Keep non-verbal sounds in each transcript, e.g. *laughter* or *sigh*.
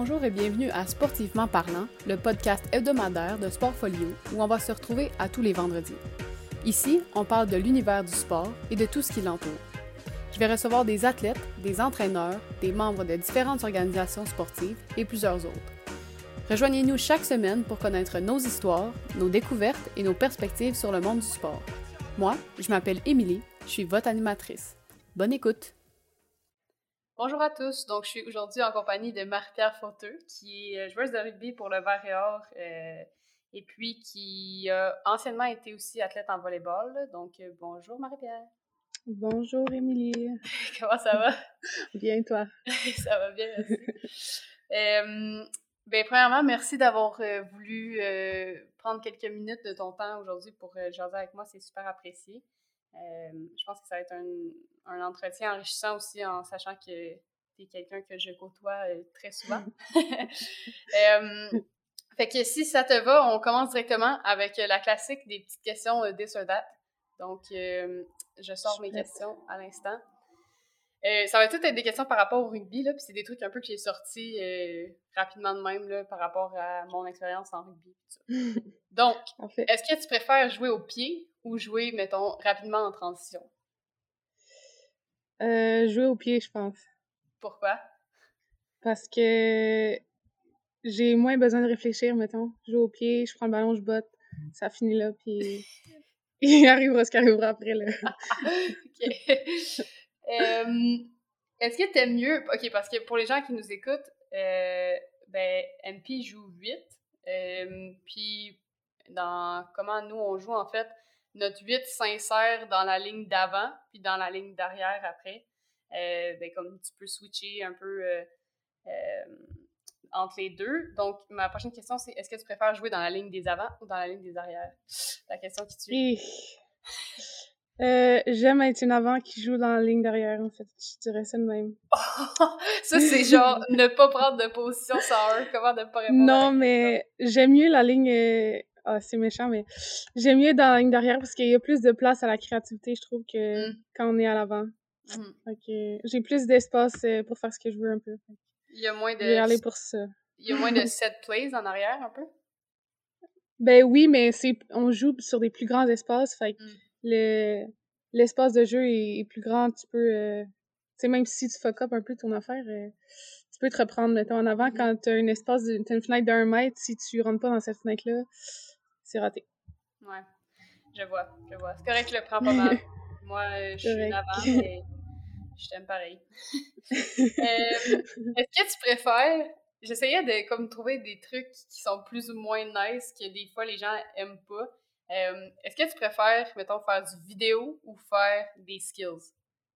Bonjour et bienvenue à Sportivement parlant, le podcast hebdomadaire de Sportfolio où on va se retrouver à tous les vendredis. Ici, on parle de l'univers du sport et de tout ce qui l'entoure. Je vais recevoir des athlètes, des entraîneurs, des membres de différentes organisations sportives et plusieurs autres. Rejoignez-nous chaque semaine pour connaître nos histoires, nos découvertes et nos perspectives sur le monde du sport. Moi, je m'appelle Émilie, je suis votre animatrice. Bonne écoute! Bonjour à tous. Donc, je suis aujourd'hui en compagnie de Marie-Pierre Fauteux, qui est euh, joueuse de rugby pour le Vert et Or, euh, et puis qui a anciennement été aussi athlète en volleyball. Donc, euh, bonjour Marie-Pierre. Bonjour Émilie. *laughs* Comment ça va? bien, toi? *laughs* ça va bien, merci. ben, premièrement, merci d'avoir voulu prendre quelques minutes de ton temps aujourd'hui pour jaser avec moi. C'est super apprécié. Euh, je pense que ça va être un, un, entretien enrichissant aussi en sachant que tu es quelqu'un que je côtoie euh, très souvent. *laughs* *laughs* Euh, fait que si ça te va, on commence directement avec la classique des petites questions euh, this or that. Donc, je sors mes questions à l'instant. Ça va tout être des questions par rapport au rugby, là, puis c'est des trucs un peu que j'ai sortis rapidement de même là, par rapport à mon expérience en rugby. *laughs* Donc, est-ce que tu préfères jouer au pied ou jouer, mettons, rapidement en transition? Euh, jouer au pied, je pense. Pourquoi? Parce que j'ai moins besoin de réfléchir, mettons. Je joue au pied, je prends le ballon, je botte, ça finit là, puis *laughs* *laughs* il arrivera ce qui arrivera après, là. OK. Est-ce que t'aimes mieux... OK, parce que pour les gens qui nous écoutent, euh, ben, MP joue 8, puis dans comment nous on joue, en fait, notre 8 s'insère dans la ligne d'avant, puis dans la ligne d'arrière après. Euh, ben, comme tu peux switcher un peu euh, euh, entre les deux. Donc, ma prochaine question, c'est est-ce que tu préfères jouer dans la ligne des avant ou dans la ligne des arrières? La question qui tue. J'aime être une avant qui joue dans la ligne d'arrière, en fait. Je dirais ça de même. *laughs* ça, c'est genre *laughs* ne pas prendre de position sans un. Comment ne pas répondre? Non, mais j'aime mieux la ligne ah, c'est méchant, mais j'aime mieux dans la ligne derrière parce qu'il y a plus de place à la créativité, je trouve, que mm. quand on est à l'avant. Mm. j'ai plus d'espace euh, pour faire ce que je veux un peu. Il y a moins de. Je vais aller pour ça. Il y a moins de *laughs* set plays en arrière un peu? Ben oui, mais c'est on joue sur des plus grands espaces, fait mm. Le l'espace de jeu est, plus grand, tu peux euh, tu sais même si tu fuck up un peu ton affaire, euh, tu peux te reprendre mettons en avant quand tu as un espace t'as une fenêtre d'un mètre, si tu rentres pas dans cette fenêtre là, c'est raté. Ouais, je vois, je vois. C'est correct, je le prends pas mal. *laughs* Moi, euh, je suis avant, mais je t'aime pareil. *laughs* Euh, est-ce que tu préfères... J'essayais de comme trouver des trucs qui sont plus ou moins nice que des fois les gens aiment pas. Euh, est-ce que tu préfères, mettons, faire du vidéo ou faire des skills?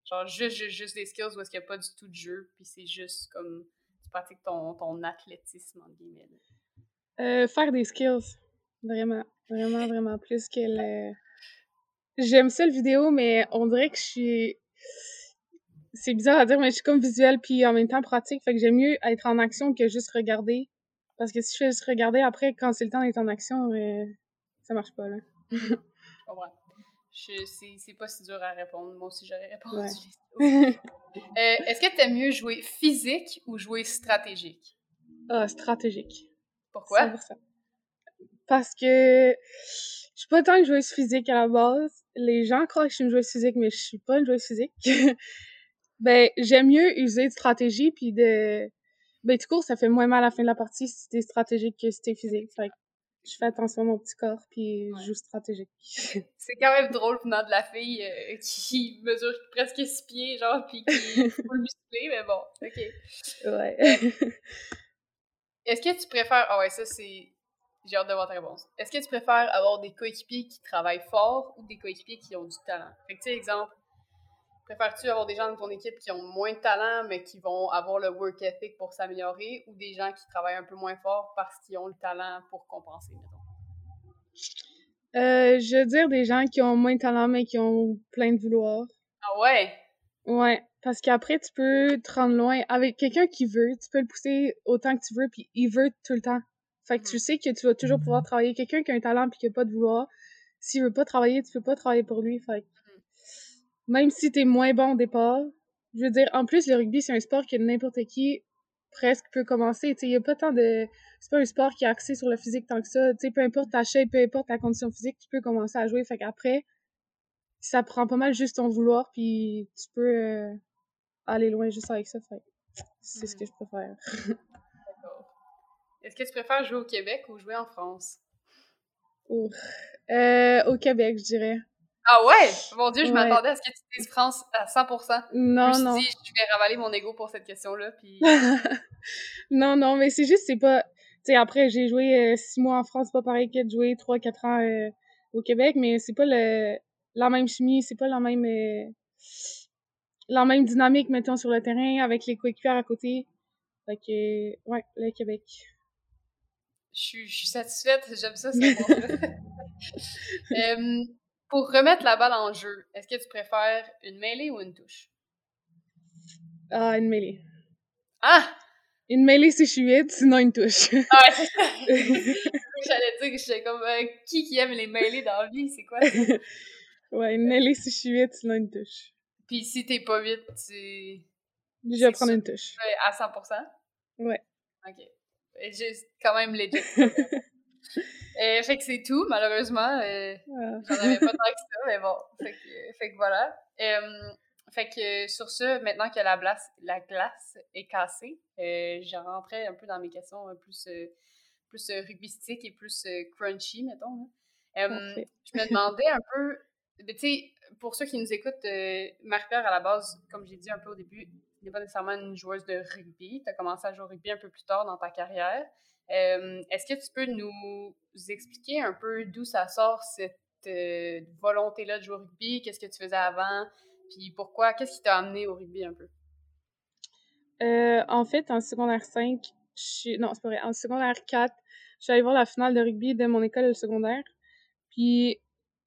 Genre juste, juste, juste des skills ou est-ce qu'il n'y a pas du tout de jeu, puis c'est juste comme tu pratiques ton, ton athlétisme, en guillemets? faire des skills. Vraiment, vraiment, vraiment plus que le. J'aime ça le vidéo, mais on dirait que je suis. C'est bizarre à dire, mais je suis comme visuelle puis en même temps pratique. Fait que j'aime mieux être en action que juste regarder. Parce que si je fais juste regarder après, quand c'est le temps d'être en action, euh, ça marche pas, là. C'est pas si dur à répondre. Moi aussi, j'aurais répondu. *laughs* euh, Est-ce que t'aimes mieux jouer physique ou jouer stratégique? Ah, stratégique. Pourquoi? 100% parce que je suis pas tant une joueuse physique à la base. Les gens croient que je suis une joueuse physique, mais je suis pas une joueuse physique. *laughs* ben, j'aime mieux user de stratégie puis de... Ben, du coup, ça fait moins mal à la fin de la partie si t'es stratégique que si t'es physique. Fait que je fais attention à mon petit corps puis je joue stratégique. *laughs* C'est quand même drôle venant de la fille euh, *laughs* qui mesure presque six pieds, genre, puis qui *laughs* est full musclé, mais bon, ok. Ouais. Est-ce que tu préfères... Ah ouais, ça, c'est j'ai hâte de voir ta réponse. Est-ce que tu préfères avoir des coéquipiers qui travaillent fort ou des coéquipiers qui ont du talent? Fait que, tu sais, exemple, préfères-tu avoir des gens dans ton équipe qui ont moins de talent, mais qui vont avoir le work ethic pour s'améliorer, ou des gens qui travaillent un peu moins fort parce qu'ils ont le talent pour compenser, mettons? Euh, je veux dire des gens qui ont moins de talent, mais qui ont plein de vouloir. Ah ouais? Ouais, parce qu'après, tu peux te rendre loin. Avec quelqu'un qui veut, tu peux le pousser autant que tu veux, puis il veut tout le temps. Fait que tu sais que tu vas toujours pouvoir travailler. Quelqu'un qui a un talent puis qui a pas de vouloir, s'il veut pas travailler, tu peux pas travailler pour lui. Fait même si t'es moins bon au départ, je veux dire, en plus, le rugby, c'est un sport que n'importe qui presque peut commencer. Il n'y a pas tant de... C'est pas un sport qui est axé sur le physique tant que ça. sais, peu importe ta shape, peu importe ta condition physique, tu peux commencer à jouer. Fait qu'après, ça prend pas mal juste ton vouloir, puis tu peux euh, aller loin juste avec ça. Fait c'est ce que je préfère. D'accord. Est-ce que tu préfères jouer au Québec ou jouer en France? Euh, au Québec, je dirais. Ah ouais? Mon Dieu, je m'attendais à ce que tu dises France à 100%. Non, je non. Dit, je vais ravaler mon ego pour cette question-là, puis... *laughs* *laughs* non, non, mais c'est juste, c'est pas... Tu sais, après, j'ai joué euh, six mois en France, pas pareil que de jouer trois, quatre ans euh, au Québec, mais c'est pas le la même chimie, c'est pas la même... Euh, la même dynamique, mettons, sur le terrain, avec les coéquipiers à côté. Fait que, ouais, le Québec. Je suis, je suis satisfaite, j'aime ça, c'est bon. *laughs* Pour remettre la balle en jeu, est-ce que tu préfères une mêlée ou une touche? Ah, une mêlée. Ah! Une mêlée si je suis vite, sinon une touche. ah ouais, *laughs* J'allais dire que j'étais comme euh, qui qui aime les mêlées dans la vie, c'est quoi ça? *laughs* ouais, une mêlée si je suis vite, sinon une touche. Puis si t'es pas vite, tu. Je vais prendre une touche. À 100%? Ouais. Ok. Juste quand même legit. *laughs* Euh, fait que c'est tout, malheureusement. Euh, J'en avais pas tant que ça, mais bon. *laughs* Fait que, fait que voilà. Euh, fait que sur ce, maintenant que la, glace, la glace est cassée, euh, je rentrais un peu dans mes questions plus, euh, plus rugbystiques et plus crunchy, mettons. je me demandais un peu, tu sais, pour ceux qui nous écoutent, Marie-Pierre, à la base, comme j'ai dit un peu au début, n'est pas nécessairement une joueuse de rugby. Tu as commencé à jouer au rugby un peu plus tard dans ta carrière. Euh, est-ce que tu peux nous expliquer un peu d'où ça sort cette euh, volonté-là de jouer au rugby? Qu'est-ce que tu faisais avant? Puis pourquoi? Qu'est-ce qui t'a amené au rugby un peu? Euh, en fait, en secondaire 5, je non, c'est pas vrai, en secondaire 4, je suis allée voir la finale de rugby de mon école secondaire. Puis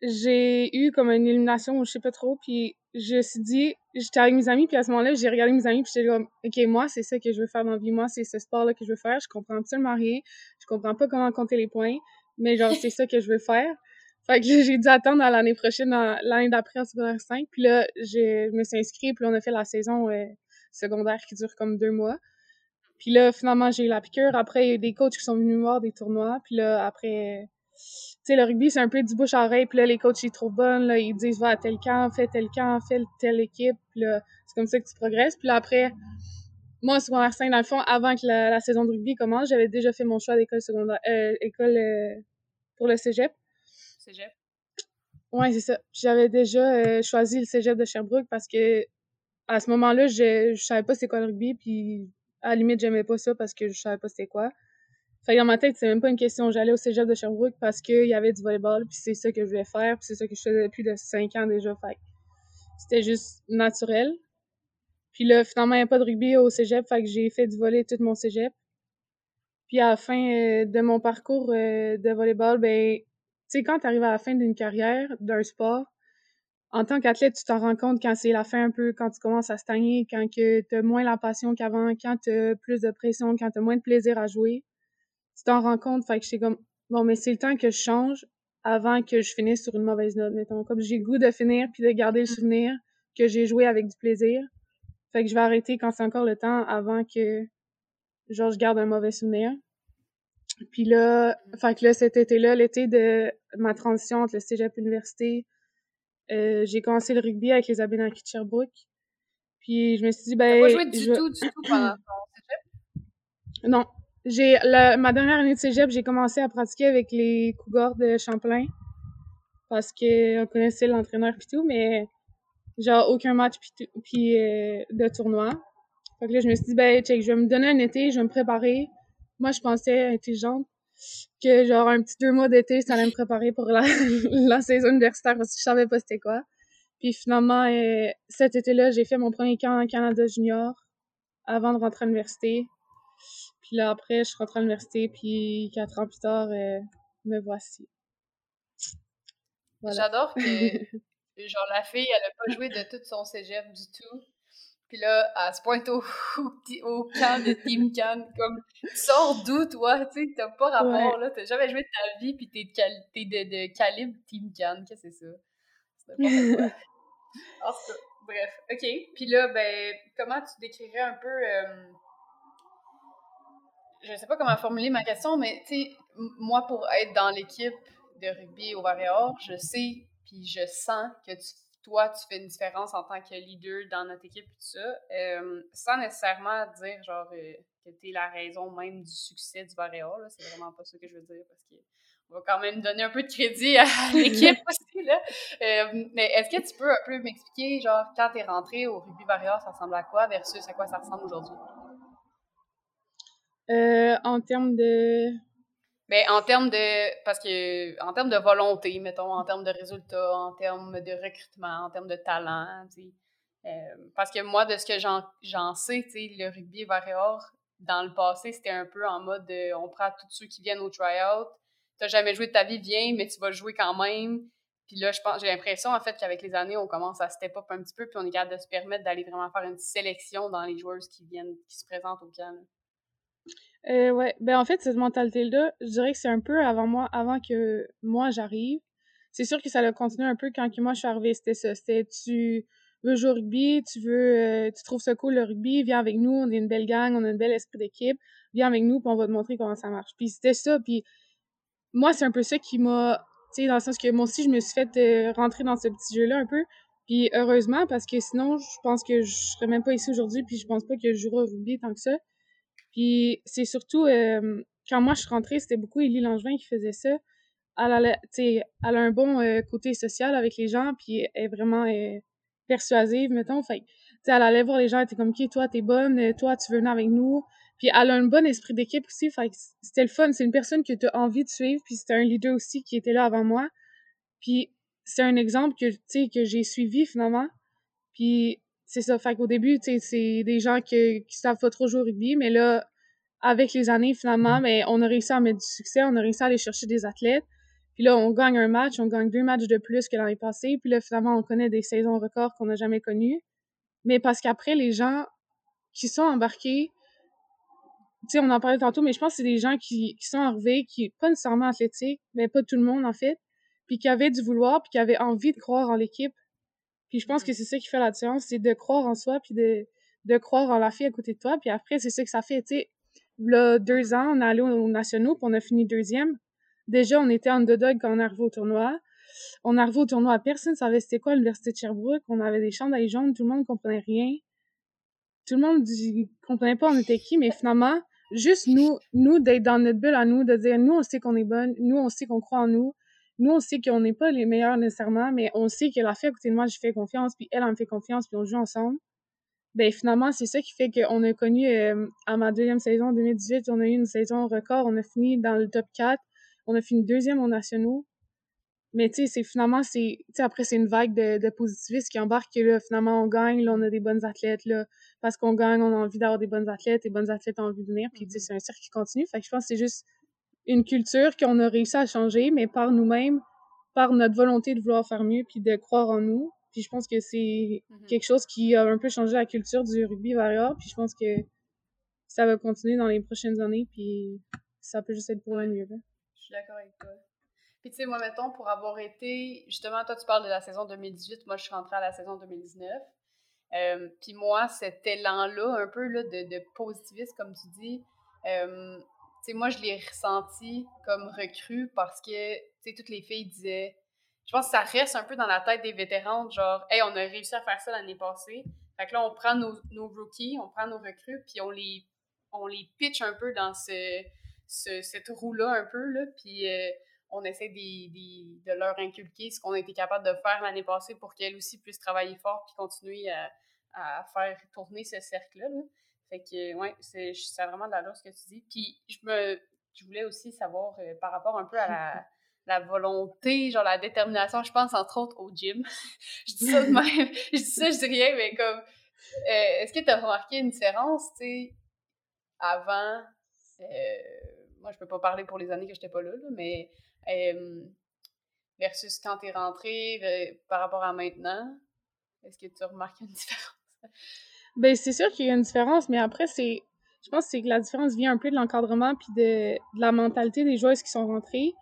j'ai eu comme une élimination, je sais pas trop, puis je me suis dit, j'étais avec mes amis, puis à ce moment-là, j'ai regardé mes amis, puis j'étais comme, OK, moi, c'est ça que je veux faire dans la vie. Moi, c'est ce sport-là que je veux faire. Je comprends absolument rien. Je comprends pas comment compter les points, mais genre, c'est ça que je veux faire. Fait que *laughs* j'ai dû attendre à l'année prochaine, l'année d'après, en secondaire 5. Puis là, je me suis inscrite, puis on a fait la saison euh, secondaire qui dure comme deux mois. Puis là, finalement, j'ai eu la piqûre. Après, il y a eu des coachs qui sont venus voir des tournois. Puis là, après, sais, le rugby, c'est un peu du bouche à oreille, puis là, les coachs, ils trouvent bonne, là, ils disent, va à tel camp, fais tel camp, fais telle équipe, puis là, c'est comme ça que tu progresses. Puis là, après, moi, en secondaire 5, dans le fond, avant que la, saison de rugby commence, j'avais déjà fait mon choix d'école secondaire, euh, école euh, pour le cégep. Cégep? Ouais, c'est ça. J'avais déjà euh, choisi le cégep de Sherbrooke parce que à ce moment-là, je, je savais pas c'est quoi le rugby, puis à la limite, j'aimais pas ça parce que je savais pas c'était quoi. Fait que dans ma tête, c'est même pas une question. J'allais au cégep de Sherbrooke parce qu'il y avait du volleyball, puis c'est ça que je voulais faire, puis c'est ça que je faisais depuis de cinq ans déjà. Fait c'était juste naturel. Puis là, finalement, il n'y a pas de rugby au cégep, fait que j'ai fait du volley tout mon cégep. Puis à la fin euh, de mon parcours euh, de volleyball, ben, tu sais, quand tu arrives à la fin d'une carrière, d'un sport, en tant qu'athlète, tu t'en rends compte quand c'est la fin un peu, quand tu commences à stagner, quand tu as moins la passion qu'avant, quand tu as plus de pression, quand tu as moins de plaisir à jouer tu t'en rends compte. Fait que j'étais comme, bon, mais c'est le temps que je change avant que je finisse sur une mauvaise note, mettons. Comme j'ai le goût de finir puis de garder le mm. souvenir que j'ai joué avec du plaisir. Fait que je vais arrêter quand c'est encore le temps avant que, genre, je garde un mauvais souvenir. Puis là, mm. fait que là, cet été-là, l'été de ma transition entre le cégep et l'université, euh, j'ai commencé le rugby avec les Abénakis de Sherbrooke. Puis je me suis dit, ben... T'as pas joué du tout, du tout pendant *clears throat* ton cégep? Non, j'ai ma dernière année de cégep, j'ai commencé à pratiquer avec les Cougars de Champlain parce qu'on connaissait l'entraîneur puis tout, mais genre aucun match puis, puis euh, de tournoi. Fait que là, je me suis dit, ben, check, je vais me donner un été, je vais me préparer. Moi, je pensais, intelligente, que genre un petit deux mois d'été, ça allait me préparer pour la, *laughs* la saison universitaire parce que je savais pas c'était quoi. Puis finalement, euh, cet été-là, j'ai fait mon premier camp en Canada Junior avant de rentrer à l'université. Puis là, après, je suis rentrée à l'université, puis quatre ans plus tard, euh, me voici. J'adore que, *laughs* genre, la fille, elle a pas joué de tout son cégep du tout. Puis là, elle se pointe au, *laughs* au, camp de Team Can. Comme, tu sors d'où, toi? Tu sais, t'as pas rapport, là. T'as jamais joué de ta vie, puis t'es de, de, de, calibre Team Can. Qu'est-ce que c'est ça? C'est n'importe quoi. *laughs* bref, OK. Puis là, ben, comment tu décrirais un peu... Euh, je sais pas comment formuler ma question, mais tu sais, moi, pour être dans l'équipe de rugby au Warrior, je sais, puis je sens que toi, tu fais une différence en tant que leader dans notre équipe et tout ça, euh, sans nécessairement dire, genre, euh, que tu es la raison même du succès du Warrior, c'est vraiment pas ça que je veux dire, parce que on va quand même donner un peu de crédit à l'équipe *laughs* aussi, là. Euh, mais est-ce que tu peux un peu m'expliquer, genre, quand tu es rentré au rugby Warrior, ça ressemble à quoi versus à quoi ça ressemble aujourd'hui? Euh, en termes de. Ben, en termes de. Parce que, en termes de volonté, mettons, en termes de résultats, en termes de recrutement, en termes de talent, tu sais. Euh, parce que moi, de ce que j'en sais, tu sais, le rugby Warrior, dans le passé, c'était un peu en mode on prend tous ceux qui viennent au tryout. T'as jamais joué de ta vie, viens, mais tu vas jouer quand même. Puis là, je pense, j'ai l'impression, en fait, qu'avec les années, on commence à step up un petit peu, puis on est capable de se permettre d'aller vraiment faire une sélection dans les joueurs qui viennent, qui se présentent au camp. Euh, ouais, ben en fait, cette mentalité-là, je dirais que c'est un peu avant moi, avant que moi j'arrive. C'est sûr que ça a continué un peu quand que moi je suis arrivée, c'était ça. C'était tu veux jouer au rugby, tu veux, euh, tu trouves ça cool le rugby, viens avec nous, on est une belle gang, on a un bel esprit d'équipe, viens avec nous, puis on va te montrer comment ça marche. Puis c'était ça, puis moi, c'est un peu ça qui m'a, tu sais, dans le sens que moi aussi, je me suis fait euh, rentrer dans ce petit jeu-là un peu. Puis heureusement, parce que sinon, je pense que je serais même pas ici aujourd'hui, puis je pense pas que je jouerais au rugby tant que ça. Puis c'est surtout, euh, quand moi je suis rentrée, c'était beaucoup Élie Langevin qui faisait ça. Elle a, elle a un bon euh, côté social avec les gens, puis elle est vraiment euh, persuasive, mettons. Fait elle allait voir les gens, elle était comme, OK, toi, t'es bonne, toi, tu veux venir avec nous. Puis elle a un bon esprit d'équipe aussi, fait c'était le fun. C'est une personne que tu as envie de suivre, puis c'était un leader aussi qui était là avant moi. Puis c'est un exemple que, que j'ai suivi finalement. Puis c'est ça. Fait qu'au début, c'est des gens qui, qui savent pas trop jouer au rugby, mais là, avec les années, finalement, mais on a réussi à mettre du succès, on a réussi à aller chercher des athlètes. Puis là, on gagne un match, on gagne deux matchs de plus que l'année passée. Puis là, finalement, on connaît des saisons records qu'on n'a jamais connues. Mais parce qu'après, les gens qui sont embarqués, tu sais, on en parlait tantôt, mais je pense que c'est des gens qui, qui sont arrivés, qui, pas nécessairement athlétiques, mais pas tout le monde, en fait, puis qui avaient du vouloir, puis qui avaient envie de croire en l'équipe, puis je pense que c'est ça qui fait la différence, c'est de croire en soi, puis de, de croire en la fille à côté de toi. Puis après, c'est ça que ça fait, tu sais. Là, deux ans, on est allé aux nationaux, puis on a fini deuxième. Déjà, on était underdog quand on arrivé au tournoi. On arrivé au tournoi, personne savait c'était quoi l'Université de Sherbrooke. On avait des chandails jaunes, tout le monde comprenait rien. Tout le monde comprenait pas on était qui, mais finalement, juste nous, nous d'être dans notre bulle à nous, de dire nous on sait qu'on est bonne, nous on sait qu'on croit en nous, nous, on sait qu'on n'est pas les meilleurs nécessairement, mais on sait que la fille à côté de moi, je fais confiance, puis elle, elle me fait confiance, puis on joue ensemble. Ben finalement, c'est ça qui fait qu'on a connu, euh, à ma deuxième saison, 2018, on a eu une saison record, on a fini dans le top 4, on a fini deuxième aux nationaux. Mais tu sais, c'est finalement, c'est, après, c'est une vague de, de positivisme qui embarque que là, finalement, on gagne, là, on a des bonnes athlètes, là, parce qu'on gagne, on a envie d'avoir des bonnes athlètes, les bonnes athlètes ont envie de venir, puis tu sais, mm-hmm. c'est un cercle qui continue. Fait que je pense que c'est juste une culture qu'on a réussi à changer, mais par nous-mêmes, par notre volonté de vouloir faire mieux, puis de croire en nous. Puis je pense que c'est mm-hmm. quelque chose qui a un peu changé la culture du rugby variable, puis je pense que ça va continuer dans les prochaines années, puis ça peut juste être pour le mieux. Je suis d'accord avec toi. Puis tu sais, moi, mettons, pour avoir été, justement, toi, tu parles de la saison 2018, moi, je suis rentrée à la saison 2019. Euh, puis moi, cet élan-là, un peu là, de, de positivisme, comme tu dis, euh, moi, je l'ai ressenti comme recrue parce que, toutes les filles disaient. Je pense que ça reste un peu dans la tête des vétérans, genre, hey, on a réussi à faire ça l'année passée. Fait que là, on prend nos, nos, rookies, on prend nos recrues, puis on les, on pitch un peu dans ce, ce cette roue-là, un peu, là, puis euh, on essaie de, leur inculquer ce qu'on a été capable de faire l'année passée pour qu'elles aussi puissent travailler fort puis continuer à, faire tourner ce cercle-là. Là. Fait que, ouais, c'est vraiment de la ce que tu dis. Puis, je me. Je voulais aussi savoir euh, par rapport un peu à la, *laughs* la, volonté, genre la détermination, je pense entre autres au gym. *laughs* je dis ça de même. *laughs* je dis ça, je dis rien, mais comme. Euh, est-ce que tu as remarqué une différence, tu sais, avant. Euh, moi, je peux pas parler pour les années que j'étais pas là, là mais. versus quand tu es rentré par rapport à maintenant, est-ce que tu as remarqué une différence? Ben, c'est sûr qu'il y a une différence, mais après, c'est. Je pense que que la différence vient un peu de l'encadrement puis de, de, la mentalité des joueuses qui sont rentrées.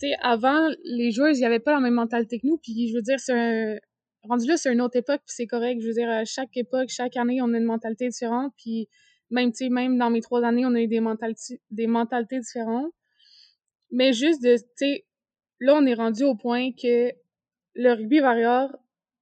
Tu sais, avant, les joueuses, il n'y avait pas la même mentalité que nous, puis je veux dire, c'est un. Rendu là, c'est une autre époque, puis c'est correct. Je veux dire, à chaque époque, chaque année, on a une mentalité différente, puis Même, tu sais, même dans mes trois années, on a eu des mentalités, des mentalités différentes. Mais juste de, tu sais, là, on est rendu au point que le rugby varior,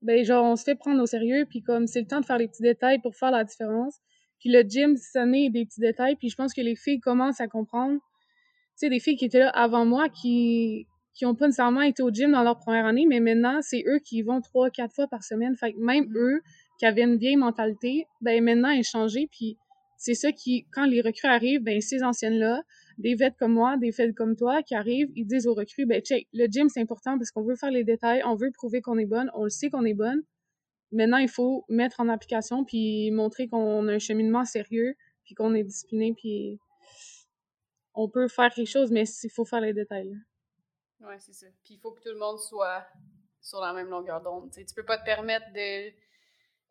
ben, genre, on se fait prendre au sérieux, puis comme, c'est le temps de faire les petits détails pour faire la différence. Puis le gym, ça n'est des petits détails, puis je pense que les filles commencent à comprendre. Tu sais, des filles qui étaient là avant moi, qui, qui ont pas nécessairement été au gym dans leur première année, mais maintenant, c'est eux qui vont trois, quatre fois par semaine. Fait que même mm. eux, qui avaient une vieille mentalité, ben maintenant, ils ont changé, puis c'est ça qui, quand les recrues arrivent, ben ces anciennes-là, des vêtements comme moi, des vêtements comme toi, qui arrivent, ils disent aux recrues, ben check, le gym, c'est important parce qu'on veut faire les détails, on veut prouver qu'on est bonne, on le sait qu'on est bonne. Maintenant, il faut mettre en application, puis montrer qu'on a un cheminement sérieux, puis qu'on est discipliné, puis on peut faire quelque chose, mais il faut faire les détails. Oui, c'est ça. Puis il faut que tout le monde soit sur la même longueur d'onde. Tu peux pas te permettre de,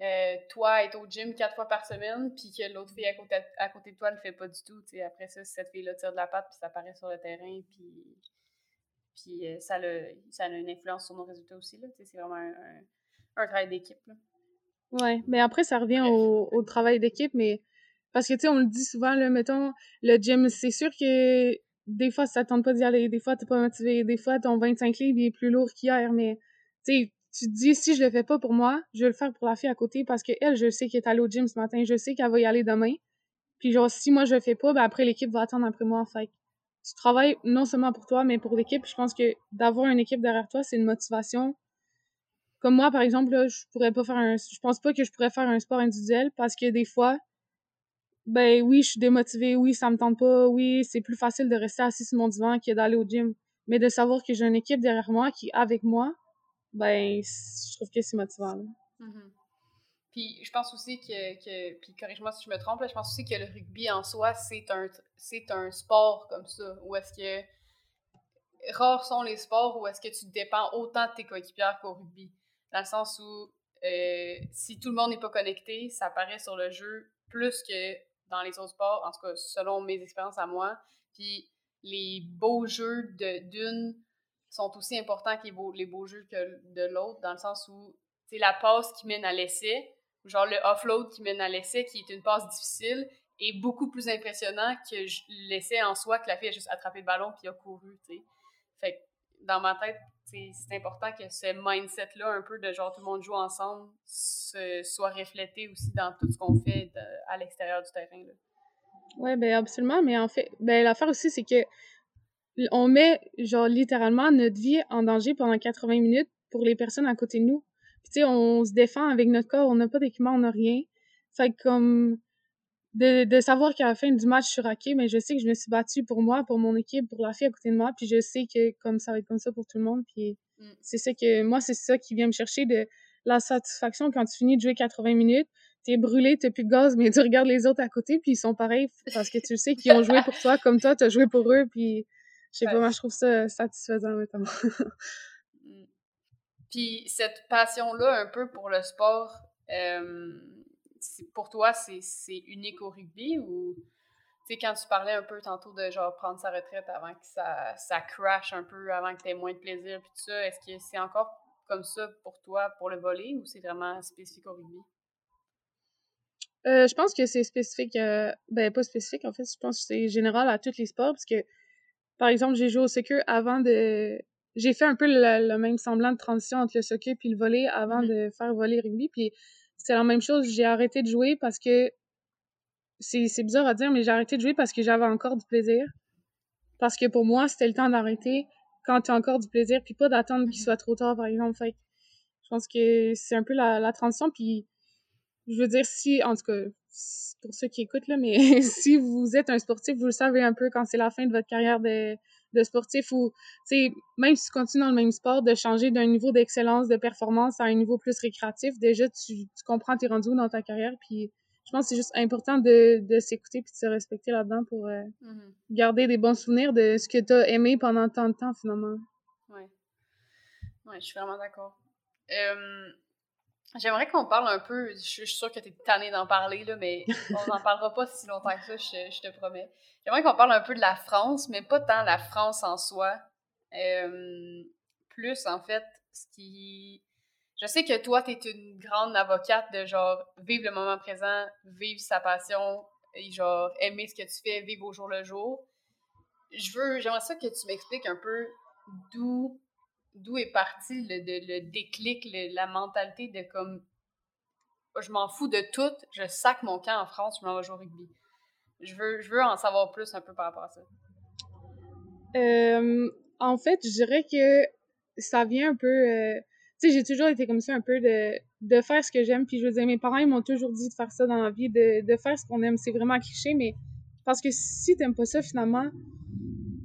euh, toi, être au gym quatre fois par semaine, puis que l'autre fille à côté, à côté de toi ne le fait pas du tout. sais. Après ça, cette fille-là tire de la patte, puis ça apparaît sur le terrain, puis, puis euh, ça, a, ça a une influence sur nos résultats aussi. C'est vraiment un, un, travail d'équipe. Oui, mais après, ça revient au, au travail d'équipe, mais parce que, tu sais, on le dit souvent, là, mettons, le gym, c'est sûr que des fois, ça tente pas d'y aller, des fois, t'es pas motivé, des fois, ton 25 livres, il est plus lourd qu'hier, mais, tu sais, tu te dis, si je le fais pas pour moi, je vais le faire pour la fille à côté parce que elle, je sais qu'elle est allée au gym ce matin, je sais qu'elle va y aller demain. Puis genre, si moi je le fais pas, ben après l'équipe va attendre après moi. Fait tu travailles non seulement pour toi, mais pour l'équipe. Je pense que d'avoir une équipe derrière toi, c'est une motivation. Comme moi, par exemple, là, je pourrais pas faire un, je pense pas que je pourrais faire un sport individuel parce que des fois, ben oui, je suis démotivée, oui, ça me tente pas, oui, c'est plus facile de rester assis sur mon divan que d'aller au gym. Mais de savoir que j'ai une équipe derrière moi qui avec moi, ben, je trouve que c'est motivant. Mm-hmm. Puis je pense aussi que, que puis corrige-moi si je me trompe, je pense aussi que le rugby en soi, c'est un, c'est un sport comme ça, où est-ce que rares sont les sports où est-ce que tu dépends autant de tes coéquipières qu'au rugby. Dans le sens où euh, si tout le monde n'est pas connecté, ça apparaît sur le jeu plus que dans les autres sports, en tout cas selon mes expériences à moi. Puis les beaux jeux d'une sont aussi importants que les beaux, jeux que de l'autre, dans le sens où c'est la passe qui mène à l'essai, genre le offload qui mène à l'essai, qui est une passe difficile, est beaucoup plus impressionnant que l'essai en soi, que la fille a juste attrapé le ballon puis a couru, tu sais. Fait dans ma tête, c'est important que ce mindset-là, un peu de genre tout le monde joue ensemble, soit reflété aussi dans tout ce qu'on fait à l'extérieur du terrain. Ouais, ben absolument, mais en fait, ben l'affaire aussi, c'est que on met, genre, littéralement notre vie en danger pendant 80 minutes pour les personnes à côté de nous. tu sais, on se défend avec notre corps, on n'a pas d'équipement, on n'a rien. Fait comme, de, de savoir qu'à la fin du match, je suis raquée, mais je sais que je me suis battue pour moi, pour mon équipe, pour la fille à côté de moi, puis je sais que comme ça va être comme ça pour tout le monde, puis mm. c'est ça que, moi, c'est ça qui vient me chercher de la satisfaction quand tu finis de jouer 80 minutes, t'es brûlé, t'as plus de gaz, mais tu regardes les autres à côté, puis ils sont pareils, parce que tu sais qu'ils ont joué pour toi comme toi, t'as joué pour eux, puis je sais pas, moi, je trouve ça satisfaisant, maintenant. Mm. Puis cette passion-là, un peu pour le sport, euh, pour toi, c'est unique au rugby ou, tu sais, quand tu parlais un peu tantôt de genre prendre sa retraite avant que ça, ça crash un peu, avant que tu aies moins de plaisir, puis tout ça, est-ce que c'est encore comme ça pour toi pour le voler ou c'est vraiment spécifique au rugby? Euh, je pense que c'est spécifique, euh, ben pas spécifique en fait, je pense que c'est général à tous les sports parce que par exemple, j'ai joué au soccer avant de. J'ai fait un peu le, même semblant de transition entre le soccer puis le volley avant mm-hmm. de faire volley rugby. Puis c'est la même chose, j'ai arrêté de jouer parce que. C'est bizarre à dire, mais j'ai arrêté de jouer parce que j'avais encore du plaisir. Parce que pour moi, c'était le temps d'arrêter quand tu as encore du plaisir, puis pas d'attendre qu'il mm-hmm. soit trop tard, par exemple. Fait je pense que c'est un peu la, la transition. Puis je veux dire, si, en tout cas, pour ceux qui écoutent, là, mais *laughs* si vous êtes un sportif, vous le savez un peu quand c'est la fin de votre carrière de, de sportif ou, tu même si tu continues dans le même sport, de changer d'un niveau d'excellence, de performance à un niveau plus récréatif, déjà, tu, tu comprends tes rendus dans ta carrière, puis je pense que c'est juste important de, de s'écouter puis de se respecter là-dedans pour euh, mm-hmm. garder des bons souvenirs de ce que tu as aimé pendant tant de temps, finalement. Ouais. Ouais, je suis vraiment d'accord. Euh, J'aimerais qu'on parle un peu, je suis sûre que tu es tannée d'en parler, là, mais *laughs* on n'en parlera pas si longtemps que ça, je, te promets. J'aimerais qu'on parle un peu de la France, mais pas tant la France en soi. Euh, plus, en fait, ce qui... Je sais que toi, tu es une grande avocate de genre vivre le moment présent, vivre sa passion, genre, aimer ce que tu fais, vivre au jour le jour. Je veux, j'aimerais ça que tu m'expliques un peu d'où d'où est parti le, le déclic, la mentalité de comme je m'en fous de tout, je sac mon camp en France, je m'en vais jouer au rugby. Je veux, je veux en savoir plus un peu par rapport à ça. Euh, en fait, je dirais que ça vient un peu. Euh, tu sais, j'ai toujours été comme ça, un peu de, de faire ce que j'aime. Puis je veux dire, mes parents, ils m'ont toujours dit de faire ça dans la vie, de, de faire ce qu'on aime. C'est vraiment cliché, mais parce que si t'aimes pas ça, finalement,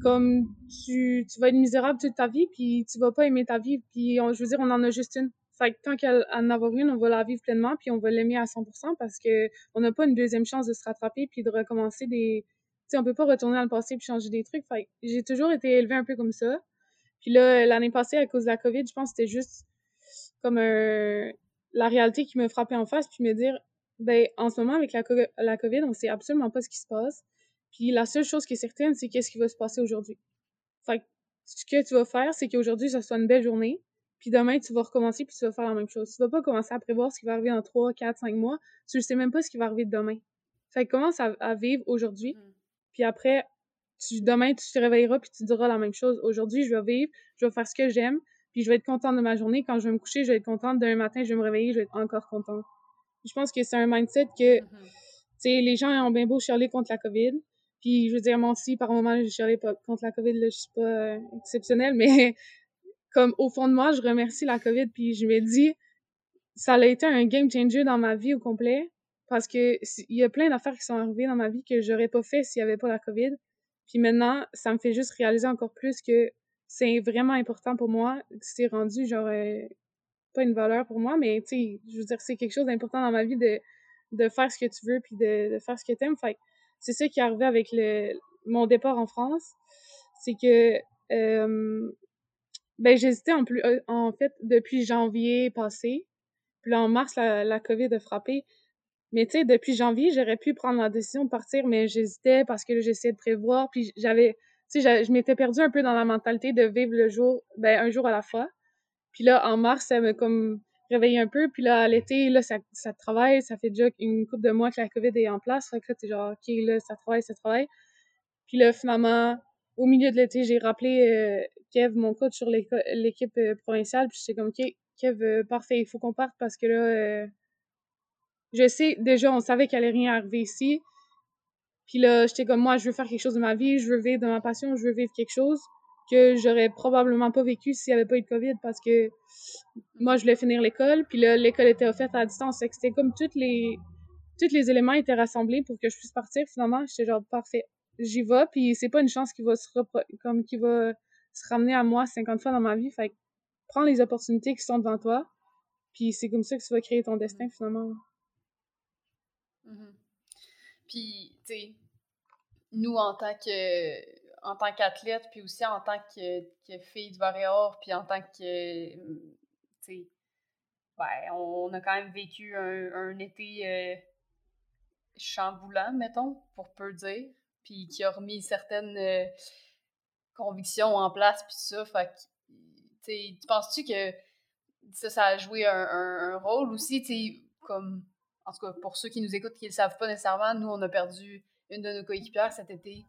comme tu, tu vas être misérable toute ta vie, puis tu vas pas aimer ta vie. Puis je veux dire, on en a juste une. Fait que tant qu'à en avoir une, on va la vivre pleinement, puis on va l'aimer à 100% parce que on n'a pas une deuxième chance de se rattraper puis de recommencer des, sais, on peut pas retourner dans le passé puis changer des trucs. Fait j'ai toujours été élevée un peu comme ça. Puis là, l'année passée, à cause de la COVID, je pense que c'était juste comme un... la réalité qui me frappait en face, puis me dire, ben, en ce moment, avec la, la COVID, on sait absolument pas ce qui se passe. Puis la seule chose qui est certaine, c'est qu'est-ce qui va se passer aujourd'hui. Fait ce que tu vas faire, c'est qu'aujourd'hui, ça soit une belle journée. Puis demain, tu vas recommencer, puis tu vas faire la même chose. Tu vas pas commencer à prévoir ce qui va arriver dans 3, 4, 5 mois. Tu ne sais même pas ce qui va arriver demain. Fait que commence à, à vivre aujourd'hui. Mm. Puis après, tu, demain, tu te réveilleras puis tu diras la même chose. Aujourd'hui, je vais vivre, je vais faire ce que j'aime, puis je vais être contente de ma journée. Quand je vais me coucher, je vais être contente. Demain matin, je vais me réveiller, je vais être encore contente. Je pense que c'est un mindset que, mm-hmm. tu sais, les gens ont bien beau chialer contre la COVID. Puis, je veux dire, moi aussi, par moment, je chialais pas contre la COVID, là, je suis pas euh, exceptionnelle, *laughs* mais comme au fond de moi, je remercie la COVID, puis je me dis, ça a été un game changer dans ma vie au complet. Parce que il y a plein d'affaires qui sont arrivées dans ma vie que j'aurais pas fait s'il y avait pas la COVID. Puis maintenant, ça me fait juste réaliser encore plus que c'est vraiment important pour moi. C'est rendu genre euh, pas une valeur pour moi, mais tu sais, je veux dire, c'est quelque chose d'important dans ma vie de, de faire ce que tu veux puis de, de faire ce que t'aimes. Fait c'est ça qui est arrivé avec le, mon départ en France. C'est que euh, ben j'hésitais en plus euh, en fait depuis janvier passé. Puis là, en mars, la, la COVID a frappé. Mais tu sais, depuis janvier, j'aurais pu prendre la décision de partir, mais j'hésitais parce que j'essayais de prévoir. Puis j'avais, tu sais, je m'étais perdue un peu dans la mentalité de vivre le jour, ben un jour à la fois. Puis là, en mars, ça me comme réveillé un peu. Puis là, à l'été, là, ça, ça travaille. Ça fait déjà une couple de mois que la COVID est en place. Fait que là, t'es genre, OK, là, ça travaille, ça travaille. Puis là, finalement, au milieu de l'été, j'ai rappelé euh, Kev, mon coach sur l'équipe euh, provinciale. Puis j'étais comme, OK, Kev, euh, parfait, il faut qu'on parte parce que là, je sais, déjà, on savait qu'il allait rien arriver ici. Puis là, j'étais comme, moi, je veux faire quelque chose de ma vie, je veux vivre de ma passion, je veux vivre quelque chose que j'aurais probablement pas vécu s'il n'y avait pas eu de COVID parce que moi, je voulais finir l'école, puis là, l'école était offerte à distance. C'était comme toutes les, tous les éléments étaient rassemblés pour que je puisse partir. Finalement, j'étais genre, parfait, j'y vais, puis c'est pas une chance qui va se comme qui va se ramener à moi 50 fois dans ma vie. Fait que prends les opportunités qui sont devant toi, puis c'est comme ça que tu vas créer ton destin, finalement. Mhm. Puis, tu sais, nous, en tant que en tant qu'athlète, puis aussi en tant que, que fille de Varéor, puis en tant que, tu sais, ouais, on, a quand même vécu un, un été euh, chamboulant, mettons, pour peu dire, puis qui a remis certaines euh, convictions en place, puis ça, fait que, tu penses-tu que ça, ça a joué un, un, rôle aussi, tu sais, comme en tout cas pour ceux qui nous écoutent qui ne le savent pas nécessairement, nous, on a perdu une de nos coéquipières cet été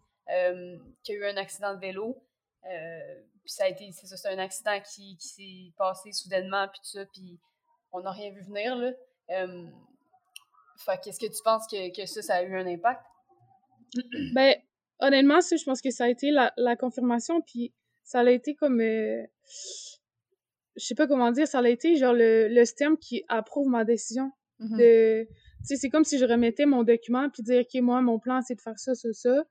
qui a eu un accident de vélo. Euh, puis ça a été, c'est ça, c'est un accident qui, qui s'est passé soudainement, puis tout ça, puis on n'a rien vu venir, là. Euh, fait qu'est-ce que tu penses que, que ça, ça a eu un impact? *clears throat* Ben, honnêtement, ça, je pense que ça a été la, la confirmation, puis ça a été comme... je sais pas comment dire, ça a été genre le, le stem qui approuve ma décision. Mm-hmm. de c'est comme si je remettais mon document puis dire OK moi mon plan c'est de faire ça ça ça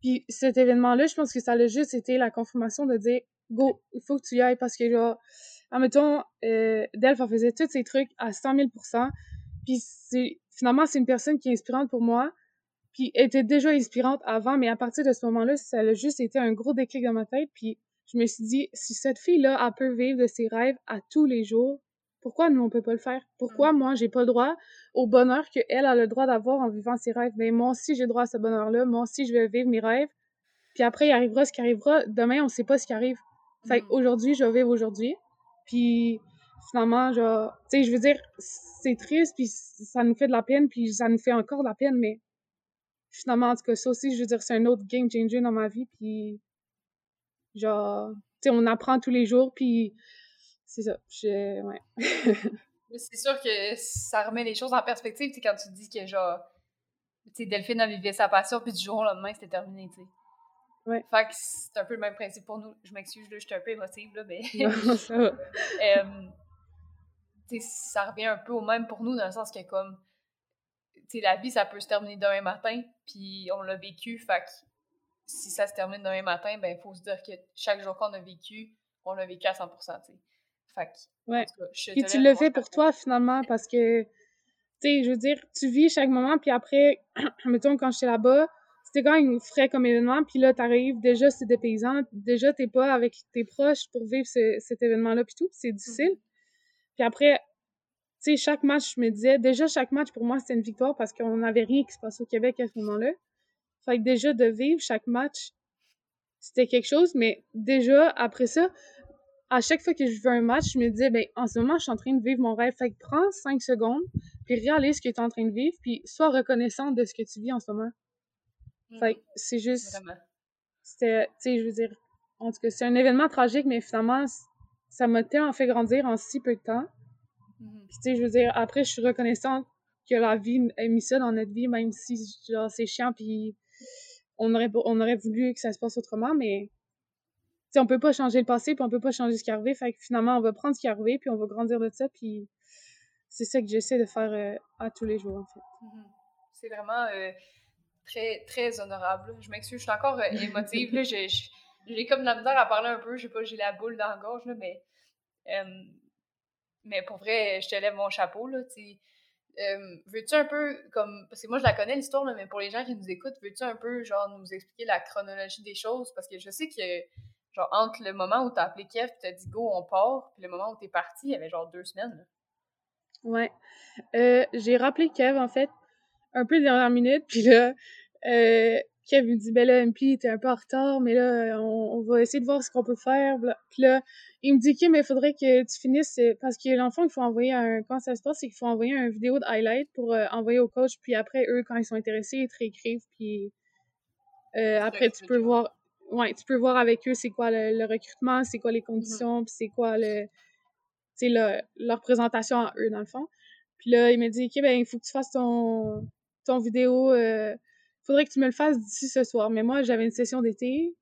puis cet événement là je pense que ça a juste été la confirmation de dire go il faut que tu y ailles parce que genre admettons euh, Delph faisait tous ces trucs à 100 000% puis c'est finalement c'est une personne qui est inspirante pour moi puis était déjà inspirante avant mais à partir de ce moment-là ça a juste été un gros déclic dans ma tête puis je me suis dit si cette fille là elle peut vivre de ses rêves à tous les jours pourquoi nous, on peut pas le faire? Pourquoi mm. moi, j'ai pas le droit au bonheur que elle a le droit d'avoir en vivant ses rêves? Mais moi aussi, j'ai droit à ce bonheur-là. Moi aussi, je vais vivre mes rêves. Puis après, il arrivera ce qui arrivera. Demain, on sait pas ce qui arrive. Fait mm. aujourd'hui, je vais vivre aujourd'hui. Puis finalement, genre, tu sais, je veux dire, c'est triste, puis ça nous fait de la peine, puis ça nous fait encore de la peine, mais finalement, en tout cas, ça aussi, je veux dire, c'est un autre game changer dans ma vie, puis genre, tu sais, on apprend tous les jours, puis c'est ça, je... ouais. *laughs* c'est sûr que ça remet les choses en perspective, tu quand tu dis que, genre, tu Delphine a vécu sa passion, puis du jour au lendemain, c'était terminé, tu sais. Ouais. Fait que c'est un peu le même principe pour nous. Je m'excuse, là, je suis un peu émotive, là, mais... *laughs* ça revient un peu au même pour nous, dans le sens que, comme, tu la vie, ça peut se terminer demain matin, puis on l'a vécu, fait que si ça se termine demain matin, ben, il faut se dire que chaque jour qu'on a vécu, on l'a vécu à 100 tu sais. Fait que, ouais. puis tu le fais pour toi, finalement, *laughs* parce que, tu sais, je veux dire, tu vis chaque moment, puis après, *clears throat* mettons, quand j'étais là-bas, c'était quand même frais comme événement, puis là, t'arrives, déjà, c'est des paysans, déjà, t'es pas avec tes proches pour vivre cet événement-là, puis tout, c'est difficile. Mm-hmm. Puis après, tu sais, chaque match, je me disais, déjà, chaque match, pour moi, c'était une victoire parce qu'on n'avait rien qui se passait au Québec à ce moment-là. Fait que déjà, de vivre chaque match, c'était quelque chose, mais déjà, après ça, à chaque fois que je veux un match, je me disais, ben, en ce moment, je suis en train de vivre mon rêve. Fait que prends cinq secondes, puis réalise ce que tu es en train de vivre, puis sois reconnaissant de ce que tu vis en ce moment. Fait que c'est juste. C'était, tu sais, je veux dire, en tout cas, c'est un événement tragique, mais finalement, ça m'a tellement fait grandir en si peu de temps. Mm-hmm. Puis, tu sais, je veux dire, après, je suis reconnaissante que la vie ait mis ça dans notre vie, même si, genre, c'est chiant, puis on aurait, on aurait voulu que ça se passe autrement, mais sais, on peut pas changer le passé, puis on peut pas changer ce qui est arrivé. Fait que finalement, on va prendre ce qui est arrivé, puis on va grandir de ça, puis c'est ça que j'essaie de faire euh, à tous les jours, en fait. Mm-hmm. C'est vraiment euh, très, très honorable. Je m'excuse, je suis encore euh, émotive. là, j'ai, comme de la misère à parler un peu. Je sais pas, j'ai la boule dans la gorge, là, mais, mais pour vrai, je te lève mon chapeau, là, tu veux-tu un peu, comme, parce que moi je la connais l'histoire, mais pour les gens qui nous écoutent, veux-tu un peu, genre, nous expliquer la chronologie des choses? Parce que je sais que genre entre le moment où t'as appelé Kev tu t'as dit go on part puis le moment où t'es parti il y avait genre deux semaines ouais. Euh, j'ai rappelé Kev en fait un peu dernière minute puis là euh, Kev me dit ben là MP t'es un peu en retard mais là on, va essayer de voir ce qu'on peut faire puis là il me dit ok mais il faudrait que tu finisses euh, parce que l'enfant il faut envoyer un quand ça se passe c'est qu'il faut envoyer une vidéo de highlight pour envoyer au coach puis après eux quand ils sont intéressés ils te réécrivent puis après tu peux voir ouais, tu peux voir avec eux c'est quoi le, recrutement, c'est quoi les mmh conditions, puis c'est quoi le, leur présentation à eux, dans le fond. Puis là, il m'a dit, OK, ben, il faut que tu fasses ton, ton vidéo, euh, faudrait que tu me le fasses d'ici ce soir. Mais moi, j'avais une session d'été,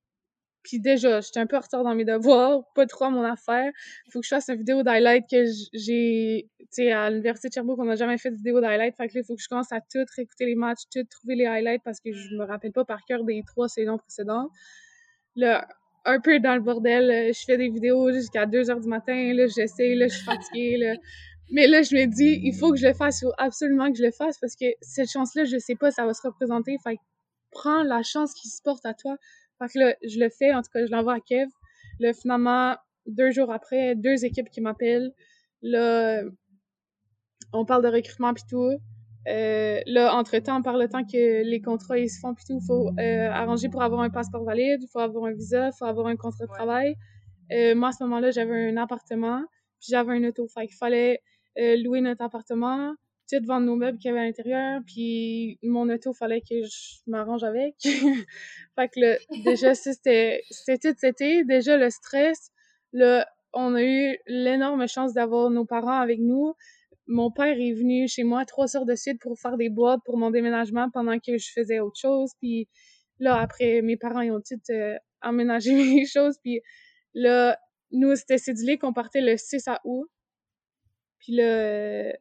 puis déjà, j'étais un peu en retard dans mes devoirs, *laughs* pas trop à mon affaire. Il faut que je fasse une vidéo d'highlight que j'ai, tu sais, à l'Université de Sherbrooke, on n'a jamais fait de vidéo d'highlight. Fait que là, il faut que je commence à tout réécouter les matchs, tout trouver les highlights parce que je me rappelle pas par cœur des trois saisons précédentes. Là, un peu dans le bordel, euh, je fais des vidéos jusqu'à 2 heures du matin, là, j'essaie, là, je suis fatiguée, là. Mais là, je me dis, il faut que je le fasse, il faut absolument que je le fasse parce que cette chance-là, je sais pas, ça va se représenter. Fait prends la chance qui se porte à toi. Fait que là, je le fais, en tout cas, je l'envoie à Kev. Là, finalement, deux jours après, deux équipes qui m'appellent. Là, on parle de recrutement pis tout. Euh, là, entre-temps, par le temps que les contrats ils se font, puis tout, il faut euh, arranger pour avoir un passeport valide, il faut avoir un visa, il faut avoir un contrat de travail. Euh, moi, à ce moment-là, j'avais un appartement, puis j'avais un auto. Fait qu'il fallait euh, louer notre appartement, tout vendre nos meubles qu'il y avait à l'intérieur, puis mon auto, il fallait que je m'arrange avec. *laughs* fait que là, déjà, c'était tout été. Déjà, le stress, là, on a eu l'énorme chance d'avoir nos parents avec nous mon père est venu chez moi trois heures de suite pour faire des boîtes pour mon déménagement pendant que je faisais autre chose. Puis là, après, mes parents ils ont tout euh, emménagé *laughs* mes choses. Puis là, nous, c'était cédulé qu'on partait le 6 août. Puis là, euh,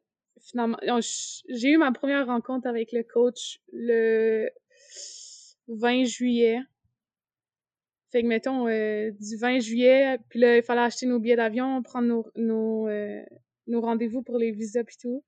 finalement, j'ai eu ma première rencontre avec le coach le 20 juillet. Fait que, mettons, euh, du 20 juillet, puis là, il fallait acheter nos billets d'avion, prendre nos, nos, nos rendez-vous pour les visas puis tout.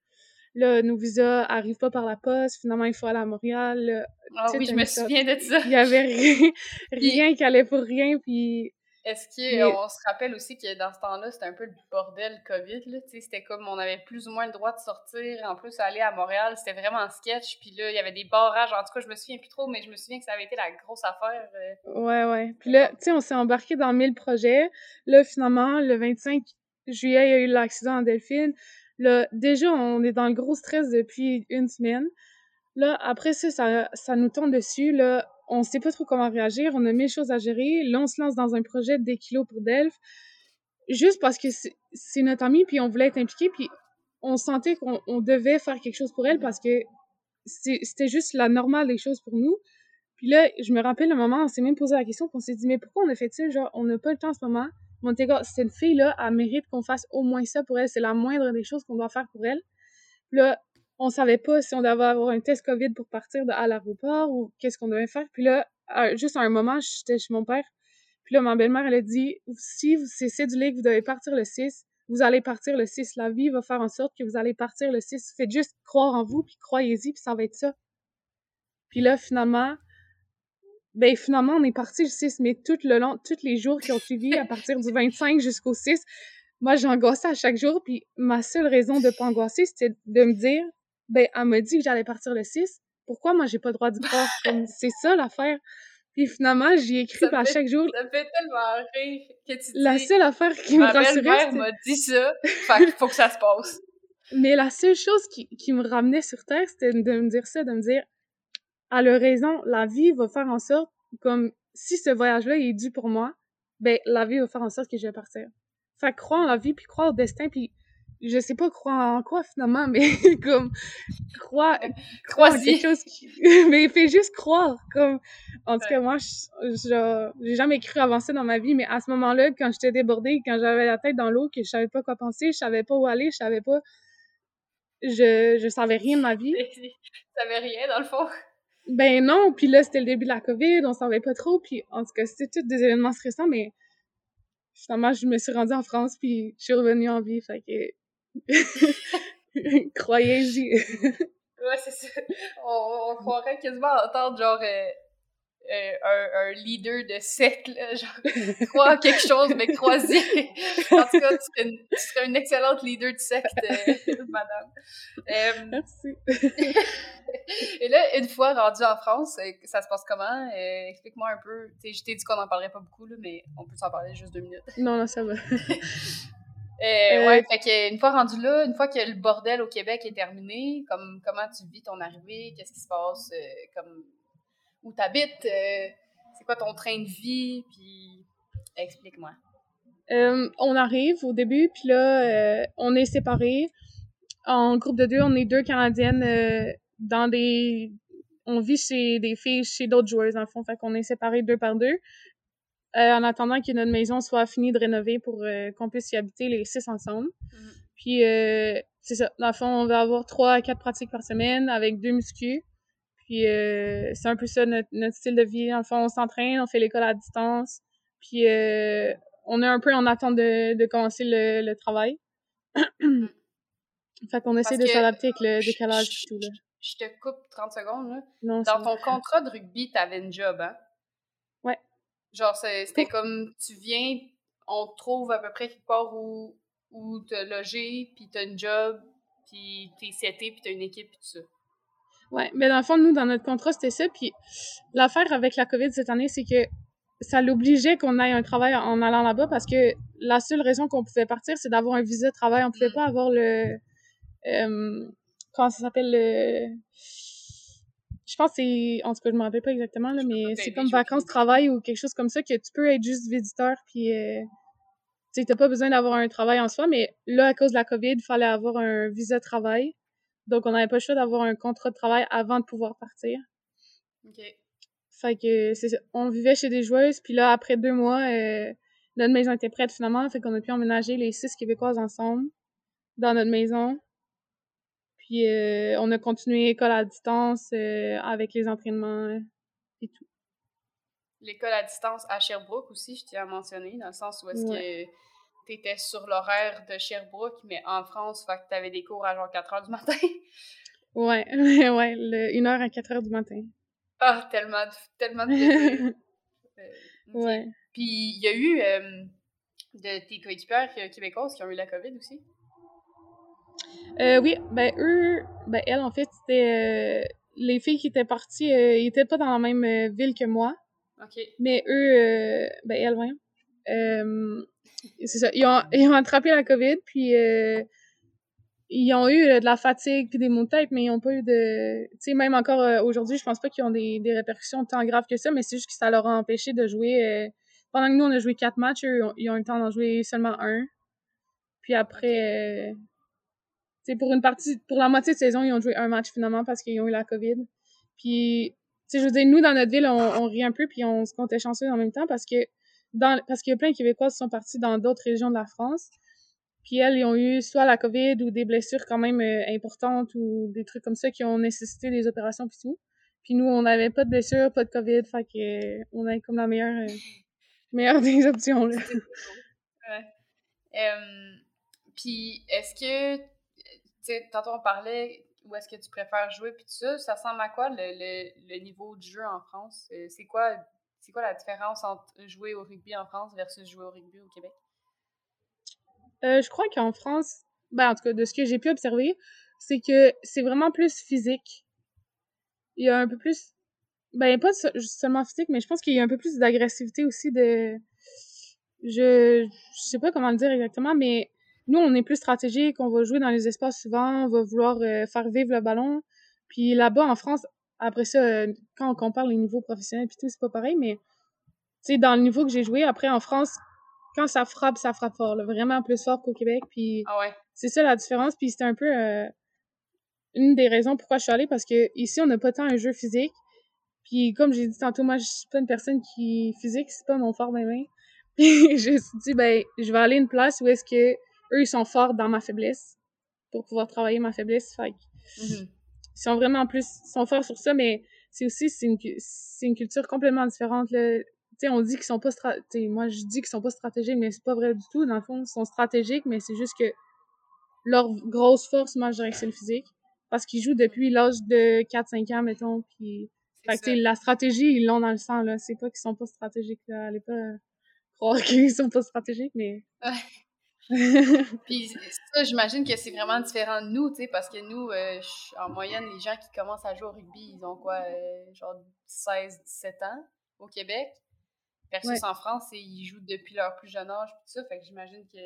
Là, nos visas arrivent pas par la poste. Finalement, il faut aller à Montréal. ah oui, je me souviens de ça. Il y avait *laughs* rien, rien qui allait pour rien. Puis est-ce qu'on se rappelle aussi que dans ce temps-là, c'était un peu le bordel COVID, là, c'était comme on avait plus ou moins le droit de sortir, en plus aller à Montréal, c'était vraiment sketch, puis là, il y avait des barrages, en tout cas, je me souviens plus trop, mais je me souviens que ça avait été la grosse affaire. Euh. Ouais, ouais. Puis là, tu sais, on s'est embarqué dans 1000 projets. Là, finalement, le 25 juillet, il y a eu l'accident en Delphine. Là, déjà, on est dans le gros stress depuis une semaine. Là, après ça, ça, nous tombe dessus. Là, on sait pas trop comment réagir. On a mille choses à gérer. Là, on se lance dans un projet des kilos pour Delphes. Juste parce que c'est notre amie, puis on voulait être impliqué, puis on sentait qu'on on devait faire quelque chose pour elle parce que c'était juste la normale des choses pour nous. Puis là, je me rappelle le moment, on s'est même posé la question, puis on s'est dit, mais pourquoi on a fait ça? Genre, on n'a pas le temps en ce moment. Montego, cette fille-là, elle mérite qu'on fasse au moins ça pour elle. C'est la moindre des choses qu'on doit faire pour elle. Puis là, on savait pas si on devait avoir un test COVID pour partir de, à l'aéroport ou qu'est-ce qu'on devait faire. Puis là, juste à un moment, j'étais chez mon père. Puis là, ma belle-mère, elle a dit, si c'est cédulé que vous devez partir le 6, vous allez partir le 6. La vie va faire en sorte que vous allez partir le 6. Faites juste croire en vous, puis croyez-y, puis ça va être ça. Puis là, finalement, ben finalement, on est parti le 6, mais tout le long, tous les jours qui ont suivi, à partir du 25 jusqu'au 6, moi, j'angoissais à chaque jour, puis ma seule raison de pas angoisser, c'était de me dire, ben, elle m'a dit que j'allais partir le 6. Pourquoi moi, j'ai pas le droit d'y croire? *laughs* c'est ça l'affaire. Puis finalement, j'y écris à chaque jour. Ça me fait tellement rire que tu dis. La seule affaire qui me rassurait. M'a dit ça, fait qu'il faut que ça se passe. *laughs* Mais la seule chose qui, qui me ramenait sur Terre, c'était de me dire ça, de me dire, elle a raison, la vie va faire en sorte, comme, si ce voyage-là est dû pour moi, ben, la vie va faire en sorte que je vais partir. Fait croire en la vie, puis croire au destin, puis je sais pas croire en quoi finalement, *laughs* mais comme croire, croire quelque chose qui, *laughs* mais fais juste croire. Comme en tout cas moi, je, j'ai jamais cru avancer dans ma vie, mais à ce moment-là, quand j'étais débordée, quand j'avais la tête dans l'eau, que je savais pas quoi penser, je savais pas où aller, je savais pas, je je savais rien de ma vie. *laughs* Tu savais rien dans le fond. Ben non, puis là c'était le début de la COVID, on savait pas trop, puis en tout cas c'était tous des événements stressants, mais finalement je me suis rendue en France puis je suis revenue en vie, fait que *laughs* Croyez-y. ouais, c'est ça. On, on, croirait quasiment entendre genre euh, euh, un, un, leader de secte, là, genre *laughs* crois en quelque chose, mais crois-y. en tout cas, tu serais, une, tu serais une excellente leader de secte, euh, *laughs* madame. Merci. *laughs* Et là, une fois rendu en France, ça se passe comment? Explique-moi un peu. je t'ai dit qu'on n'en parlerait pas beaucoup, là, mais on peut s'en parler juste deux minutes. Non, non, ça va. Euh, ouais, fait que une fois rendu là, une fois que le bordel au Québec est terminé, comme comment tu vis ton arrivée, qu'est-ce qui se passe, euh, comme où t'habites, euh, c'est quoi ton train de vie, puis explique-moi. Euh, on arrive au début, puis là, on est séparés. En groupe de deux, on est deux Canadiennes dans des... On vit chez des filles, chez d'autres joueuses, en fond. Fait qu'on est séparés deux par deux. Euh, en attendant que notre maison soit finie de rénover pour euh, qu'on puisse y habiter les six ensemble. Mm. Puis, euh, c'est ça. Dans le fond, on va avoir trois à quatre pratiques par semaine avec deux muscu. Puis, c'est un peu ça notre, style de vie. Le fond, on s'entraîne, on fait l'école à distance. Puis, on est un peu en attente de, de commencer le, travail. Mm. *clears throat* fait qu'on essaie de s'adapter avec le décalage et tout. Là. Je te coupe 30 secondes. Là. Non, Dans ton contrat de rugby, t'avais une job, hein? Genre, c'était comme, tu viens, on te trouve à peu près quelque part où, où t'as logé, puis t'as une job, puis t'es seté, puis t'as une équipe, puis tout ça. Ouais, mais dans le fond, nous, dans notre contrat, c'était ça. Puis l'affaire avec la COVID cette année, c'est que ça l'obligeait qu'on aille un travail en allant là-bas parce que la seule raison qu'on pouvait partir, c'est d'avoir un visa de travail. On pouvait mm. pas avoir le... Euh, comment ça s'appelle? Le je pense que c'est, en tout cas, je me rappelle pas exactement, là, mais c'est comme vacances, travail ou quelque chose comme ça, que tu peux être juste visiteur, puis euh, tu t'as pas besoin d'avoir un travail en soi, mais là, à cause de la COVID, il fallait avoir un visa de travail. Donc, on n'avait pas le choix d'avoir un contrat de travail avant de pouvoir partir. OK. Fait que, c'est. On vivait chez des joueuses, puis là, après deux mois, euh, notre maison était prête finalement, fait qu'on a pu emménager les six Québécoises ensemble dans notre maison. Puis euh, on a continué l'école à distance euh, avec les entraînements et tout. L'école à distance à Sherbrooke aussi, je tiens à mentionner, dans le sens où est-ce que tu étais sur l'horaire de Sherbrooke, mais en France, fait que tu avais des cours à genre 4 heures du matin. *laughs* *laughs* ouais, ouais, le, une heure à 4 heures du matin. Ah, tellement, tellement de *laughs* Ouais. Puis il y a eu de tes coéquipières québécoises qui ont eu la COVID aussi? Euh, oui, ben eux, ben elles, en fait, c'était euh, les filles qui étaient parties, euh, ils étaient pas dans la même euh, ville que moi. OK. Mais eux, ben elles, voyons. C'est ça. Ils ont, ils ont attrapé la COVID, puis ils ils ont eu de la fatigue puis des maux de tête, mais ils n'ont pas eu de... Tu sais, même encore aujourd'hui, je pense pas qu'ils ont des, des répercussions tant graves que ça, mais c'est juste que ça leur a empêché de jouer... pendant que nous, on a joué quatre matchs, eux, ils ont eu le temps d'en jouer seulement un. Puis après, c'est pour une partie, pour la moitié de saison, ils ont joué un match finalement parce qu'ils ont eu la COVID. Puis, tu sais, je veux dire, nous, dans notre ville, on, on rit un peu puis on se comptait chanceux en même temps parce que dans, parce qu'il y a plein de Québécois qui sont partis dans d'autres régions de la France. Puis elles, ils ont eu soit la COVID ou des blessures quand même euh, importantes ou des trucs comme ça qui ont nécessité des opérations puis tout. Puis nous, on n'avait pas de blessures, pas de COVID, fait que euh, on avait comme la meilleure, euh, *laughs* meilleure des options là. puis est-ce que sais, tantôt on parlait où est-ce que tu préfères jouer puis tout ça. Ça ressemble à quoi le, le, niveau du jeu en France? C'est quoi, c'est quoi la différence entre jouer au rugby en France versus jouer au rugby au Québec? Euh, je crois qu'en France, ben, en tout cas, de ce que j'ai pu observer, c'est que c'est vraiment plus physique. Il y a un peu plus, ben, pas seulement physique, mais je pense qu'il y a un peu plus d'agressivité aussi de, je, je sais pas comment le dire exactement, mais nous, on est plus stratégique, on va jouer dans les espaces souvent, on va vouloir euh, faire vivre le ballon. Puis là-bas, en France, après ça, euh, quand on compare les niveaux professionnels puis tout, c'est pas pareil, mais tu sais, dans le niveau que j'ai joué, après, en France, quand ça frappe, ça frappe fort, vraiment plus fort qu'au Québec. Puis ah ouais. c'est ça la différence. Puis c'était un peu euh, une des raisons pourquoi je suis allée, parce que ici, on n'a pas tant un jeu physique. Puis comme j'ai dit tantôt, moi, je suis pas une personne qui physique, c'est pas mon fort *laughs* même. Puis je me suis dit, ben, je vais aller à une place où est-ce que eux, ils sont forts dans ma faiblesse pour pouvoir travailler ma faiblesse. Fait mm-hmm. Ils sont vraiment plus, ils sont forts sur ça, mais c'est aussi, c'est une, c'est une culture complètement différente, là. Tu sais, on dit qu'ils sont pas stratégiques. Moi, je dis qu'ils sont pas stratégiques, mais c'est pas vrai du tout. Dans le fond, ils sont stratégiques, mais c'est juste que leur grosse force, moi, je dirais que c'est le physique. Parce qu'ils jouent depuis l'âge de 4-5 ans, mettons, puis... Fait que, la stratégie, ils l'ont dans le sang, là. C'est pas qu'ils sont pas stratégiques, là. Allez pas croire *laughs* qu'ils sont pas stratégiques, mais... *laughs* Puis ça, j'imagine que c'est vraiment différent de nous, tu sais, parce que nous, euh, en moyenne, les gens qui commencent à jouer au rugby, ils ont quoi, euh, genre 16, 17 ans au Québec. Versus en France, ils jouent depuis leur plus jeune âge, tout ça. Fait que j'imagine que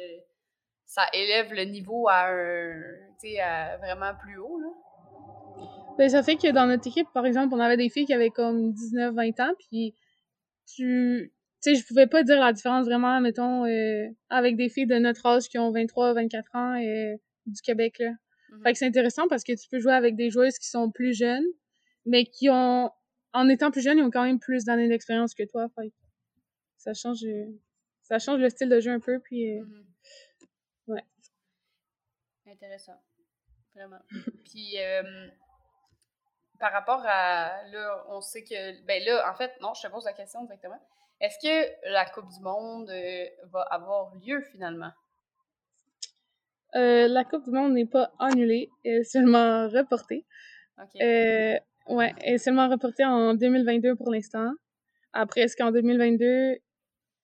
ça élève le niveau à un, tu sais, à vraiment plus haut, là. Ben, ça fait que dans notre équipe, par exemple, on avait des filles qui avaient comme 19, 20 ans, puis tu, tu sais, je pouvais pas dire la différence vraiment, mettons, euh, avec des filles de notre âge qui ont 23, 24 ans et du Québec, là. Mm-hmm. Fait que c'est intéressant parce que tu peux jouer avec des joueuses qui sont plus jeunes, mais qui ont, en étant plus jeunes, ils ont quand même plus d'années d'expérience que toi. Fait ça change, ça change le style de jeu un peu, puis, euh, mm-hmm. ouais. Intéressant. Vraiment. *laughs* puis, euh, par rapport à, là, on sait que, ben là, en fait, non, je te pose la question directement. Est-ce que la Coupe du Monde euh, va avoir lieu finalement? Euh, la Coupe du Monde n'est pas annulée, elle est seulement reportée. OK. Euh, ouais, elle est seulement reportée en 2022 pour l'instant. Après, est-ce qu'en 2022,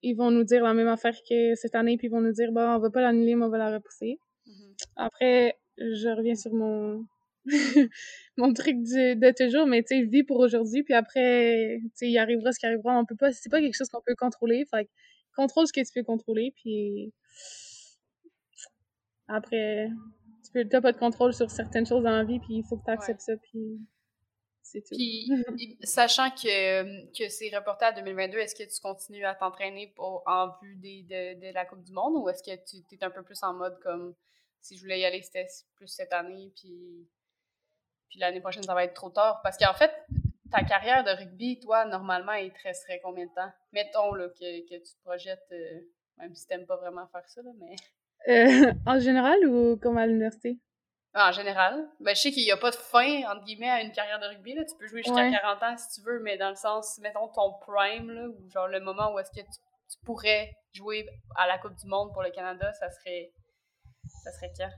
ils vont nous dire la même affaire que cette année, puis ils vont nous dire, bon, on va pas l'annuler, mais on va la repousser? Mm-hmm. Après, je reviens sur mon *laughs* mon truc de toujours, mais tu sais, vis pour aujourd'hui, puis après, tu sais, il arrivera ce qui arrivera. On peut pas, c'est pas quelque chose qu'on peut contrôler. Fait contrôle ce que tu peux contrôler, puis après, tu peux, t'as pas de contrôle sur certaines choses dans la vie, puis il faut que tu acceptes ça, puis c'est tout. Puis, *laughs* sachant que, que c'est reporté à 2022, est-ce que tu continues à t'entraîner pour, en vue des, de, de, la Coupe du Monde, ou est-ce que tu es un peu plus en mode comme si je voulais y aller, c'était plus cette année, puis puis l'année prochaine, ça va être trop tard. Parce qu'en fait, ta carrière de rugby, toi, normalement, il te resterait combien de temps? Mettons là, que, que tu te projettes, euh, même si t'aimes pas vraiment faire ça, là, mais... Euh, *laughs* en général ou comme à l'université? En général. Ben, je sais qu'il n'y a pas de fin, entre guillemets, à une carrière de rugby. Là. Tu peux jouer jusqu'à 40 ans si tu veux, mais dans le sens, mettons ton prime, là, ou genre le moment où est-ce que tu, tu, pourrais jouer à la Coupe du Monde pour le Canada, ça serait, ça serait quand?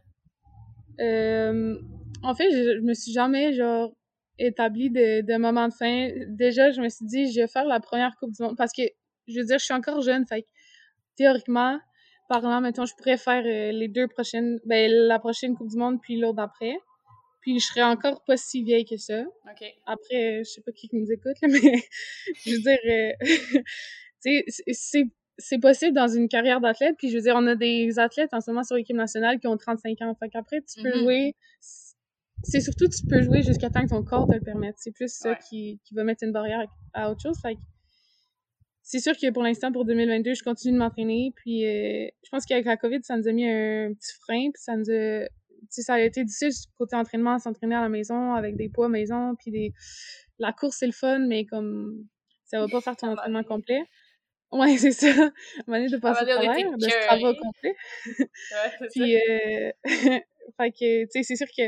Euh, en fait, je, me suis jamais, genre, établi de, de moment de fin. Déjà, je me suis dit, je vais faire la première Coupe du Monde parce que, je veux dire, je suis encore jeune, fait que, théoriquement, parlant, mettons, je pourrais faire euh, les deux prochaines, ben, la prochaine Coupe du Monde puis l'autre d'après. Puis je serais encore pas si vieille que ça. Après, je sais pas qui nous écoute, *laughs* mais je veux dire, euh, *laughs* tu sais, c'est c'est possible dans une carrière d'athlète. Puis je veux dire, on a des athlètes en ce moment sur l'équipe nationale qui ont 35 ans. Fait qu'après, tu peux Mhm. jouer. C'est surtout, tu peux jouer jusqu'à temps que ton corps te le permette. C'est plus ça Ouais. qui, qui va mettre une barrière à, autre chose. Fait que c'est sûr que pour l'instant, pour 2022, je continue de m'entraîner. Puis euh, je pense qu'avec la COVID, ça nous a mis un petit frein. Puis ça nous a. Tu sais, ça a été difficile côté entraînement, s'entraîner à la maison avec des poids maison. Puis des. La course, c'est le fun, mais comme ça va pas faire ton entraînement complet. Ouais, *laughs* c'est ça. À un de passer au de ce travail écœurés. complet. *laughs* Puis, euh, *laughs* fait que, tu sais, c'est sûr que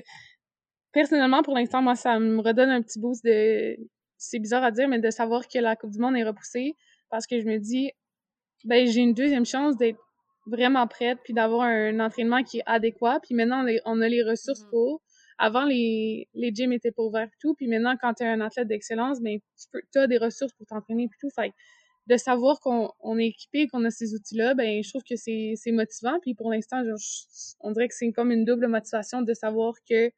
personnellement, pour l'instant, moi, ça me redonne un petit boost de. C'est bizarre à dire, mais de savoir que la Coupe du Monde est repoussée parce que je me dis, ben, j'ai une deuxième chance d'être vraiment prête puis d'avoir un entraînement qui est adéquat. Puis maintenant, on a- les ressources Mhm. pour. Avant, les, les gyms étaient pas ouverts et tout. Puis maintenant, quand tu es un athlète d'excellence, ben, tu as des ressources pour t'entraîner et tout. Fait de savoir qu'on on est équipé, qu'on a ces outils-là, ben, je trouve que c'est c'est motivant. Puis pour l'instant, on dirait que c'est comme une double motivation de savoir que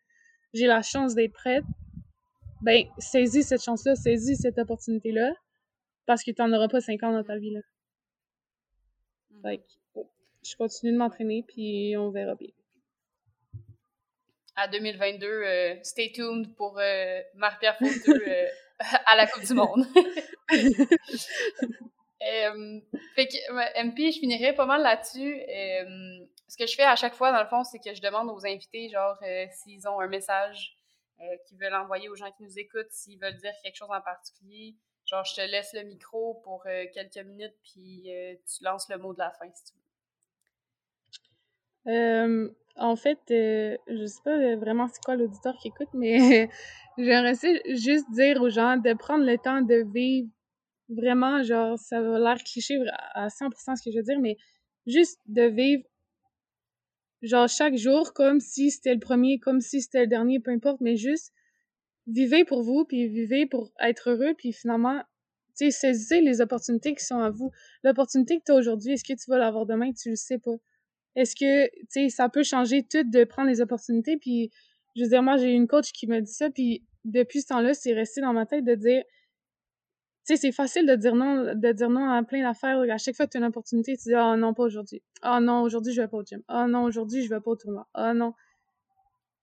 j'ai la chance d'être prête. Ben, saisis cette chance-là, saisis cette opportunité-là, parce que tu n'en auras pas cinq ans dans ta vie. Là. Mhm. Fait que, oh, je continue de m'entraîner, puis on verra bien. À 2022, euh, stay tuned pour euh, Marie-Pierre Fauteux euh, *laughs* à la Coupe du Monde. *laughs* *laughs* Euh, fait que, MP, je finirais pas mal là-dessus. Ce que je fais à chaque fois, dans le fond, c'est que je demande aux invités, genre, euh, s'ils ont un message euh, qu'ils veulent envoyer aux gens qui nous écoutent, s'ils veulent dire quelque chose en particulier. Genre, je te laisse le micro pour euh, quelques minutes, puis euh, tu lances le mot de la fin, si tu veux. En fait, je sais pas vraiment c'est quoi l'auditeur qui écoute, mais *laughs* j'aimerais juste dire aux gens de prendre le temps de vivre vraiment, genre, ça va l'air cliché à 100% ce que je veux dire, mais juste de vivre, genre, chaque jour comme si c'était le premier, comme si c'était le dernier, peu importe, mais juste vivez pour vous, puis vivez pour être heureux, puis finalement, tu sais, saisissez les opportunités qui sont à vous. L'opportunité que tu as aujourd'hui, est-ce que tu vas l'avoir demain? Tu le sais pas. Est-ce que, tu sais, ça peut changer tout de prendre les opportunités, puis je veux dire, moi, j'ai une coach qui m'a dit ça, puis depuis ce temps-là, c'est resté dans ma tête de dire, sais, c'est facile de dire non, de dire non à plein d'affaires. À chaque fois que tu as une opportunité, tu dis, ah non, pas aujourd'hui. Ah non, aujourd'hui, je vais pas au gym. Ah non, aujourd'hui, je vais pas au tournoi. Ah non.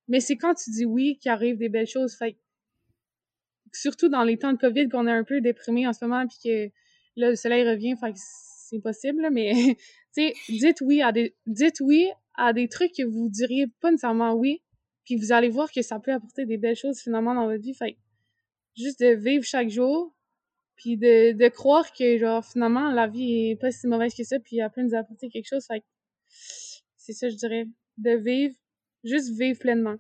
Mais c'est quand tu dis oui qu'il arrive des belles choses. Fait surtout dans les temps de COVID, qu'on est un peu déprimé en ce moment, puis que là, le soleil revient, fait que c'est possible, mais, *laughs* tu sais, dites oui à des, dites oui à des trucs que vous diriez pas nécessairement oui, puis vous allez voir que ça peut apporter des belles choses finalement dans votre vie. Fait juste de vivre chaque jour, puis de, de croire que, genre, finalement, la vie est pas si mauvaise que ça, puis elle peut nous apporter quelque chose. Fait que, c'est ça, je dirais. De vivre, juste vivre pleinement.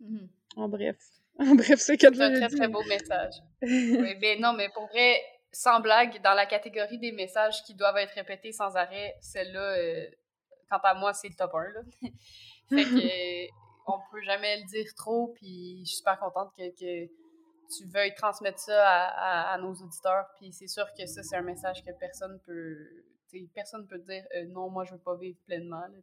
Mhm. En bref. *laughs* En bref, c'est quatre C'est un très, très beau message. *laughs* Oui, ben non, mais pour vrai, sans blague, dans la catégorie des messages qui doivent être répétés sans arrêt, celle-là, euh, quant à moi, c'est le top 1. Là. *laughs* fait que, on peut jamais le dire trop, puis je suis super contente que, que tu veuilles transmettre ça à, à- à nos auditeurs, puis c'est sûr que ça, c'est un message que personne peut... personne peut dire euh, non, moi, je veux pas vivre pleinement. Là,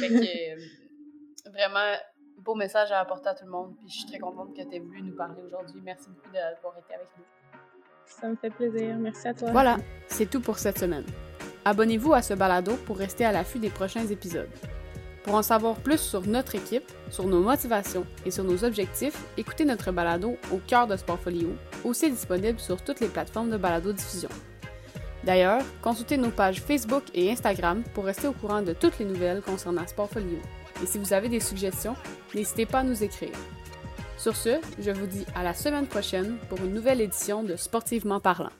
fait que, euh, vraiment, beau message à apporter à tout le monde, puis je suis très contente que tu aies voulu nous parler aujourd'hui. Merci beaucoup d'avoir été avec nous. Ça me fait plaisir. Merci à toi. Voilà, c'est tout pour cette semaine. Abonnez-vous à ce balado pour rester à l'affût des prochains épisodes. Pour en savoir plus sur notre équipe, sur nos motivations et sur nos objectifs, écoutez notre balado au cœur de Sportfolio, aussi disponible sur toutes les plateformes de balado-diffusion. D'ailleurs, consultez nos pages Facebook et Instagram pour rester au courant de toutes les nouvelles concernant Sportfolio. Et si vous avez des suggestions, n'hésitez pas à nous écrire. Sur ce, je vous dis à la semaine prochaine pour une nouvelle édition de Sportivement parlant.